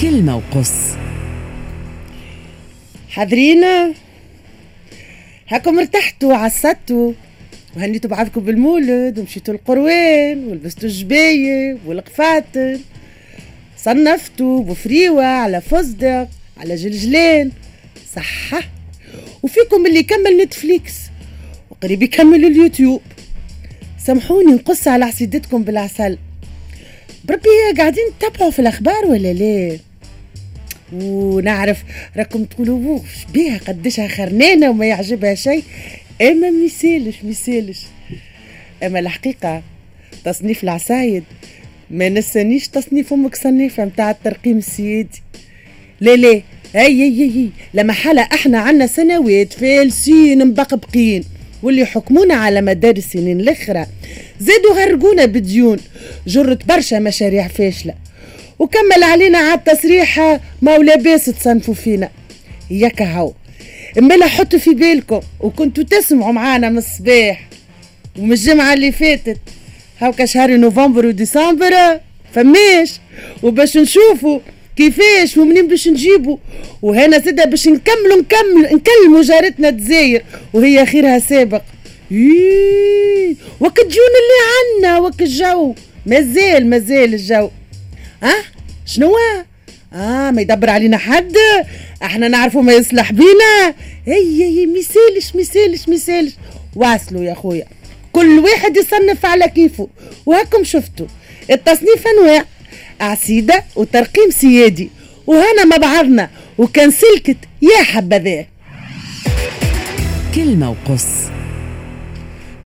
كلمة وقص حاضرين؟ هاكم ارتحتوا وعسدتوا وهنيتوا بعضكم بالمولد ومشيتوا القروين ولبستوا الجباية والقفاتن. صنفتوا بفريوة على فستق على جلجلين صحة. وفيكم اللي يكمل نتفليكس. وقريب يكمل اليوتيوب. سامحوني نقص على عسيدتكم بالعسل. بربي قاعدين تتابعوا في الأخبار ولا ليه ونعرف راكم تقولوا بيها؟ قديشها خرنانه وما يعجبها شيء. أما ميسالش ميسالش أما الحقيقة تصنيف العسايد ما نسانيش تصنيف أمك صنيفة متاع الترقيم السيادي. لا لا. هي هي هي لما حالة إحنا عنا سنوات فالسين مبقبقين. واللي حكمونا على مدار السنين الأخرى. زادوا غرقونا بديون. جرت برشا مشاريع فاشلة. وكمل علينا على التصريح ما لاباس تصنفوا فينا. ياك هو أمبلا حطوا في بالكم وكنتوا تسمعوا معانا من الصباح ومن الجمعة اللي فاتت. هاكا شهر نوفمبر وديسمبر فماش. وباش نشوفوا كيفاش ومنين باش نجيبوا. وهنا زادا باش نكملوا نكمل نكلموا جارتنا تزاير وهي خيرها سابق. إيه. وك الديون اللي عنا وك الجو. مازال مازال الجو. ها؟ شنو؟ آه ما يدبر علينا حد. إحنا نعرفوا ما يصلح بينا. هي هي ميسالش ميسالش ميسالش واصلوا يا خويا. كل واحد يصنف على كيفه. وهاكم شفتوا التصنيف انواع. عسيدة وترقيم سيادي. وهنا مع بعضنا وكان سلكت يا حبذاه كلمة وقص.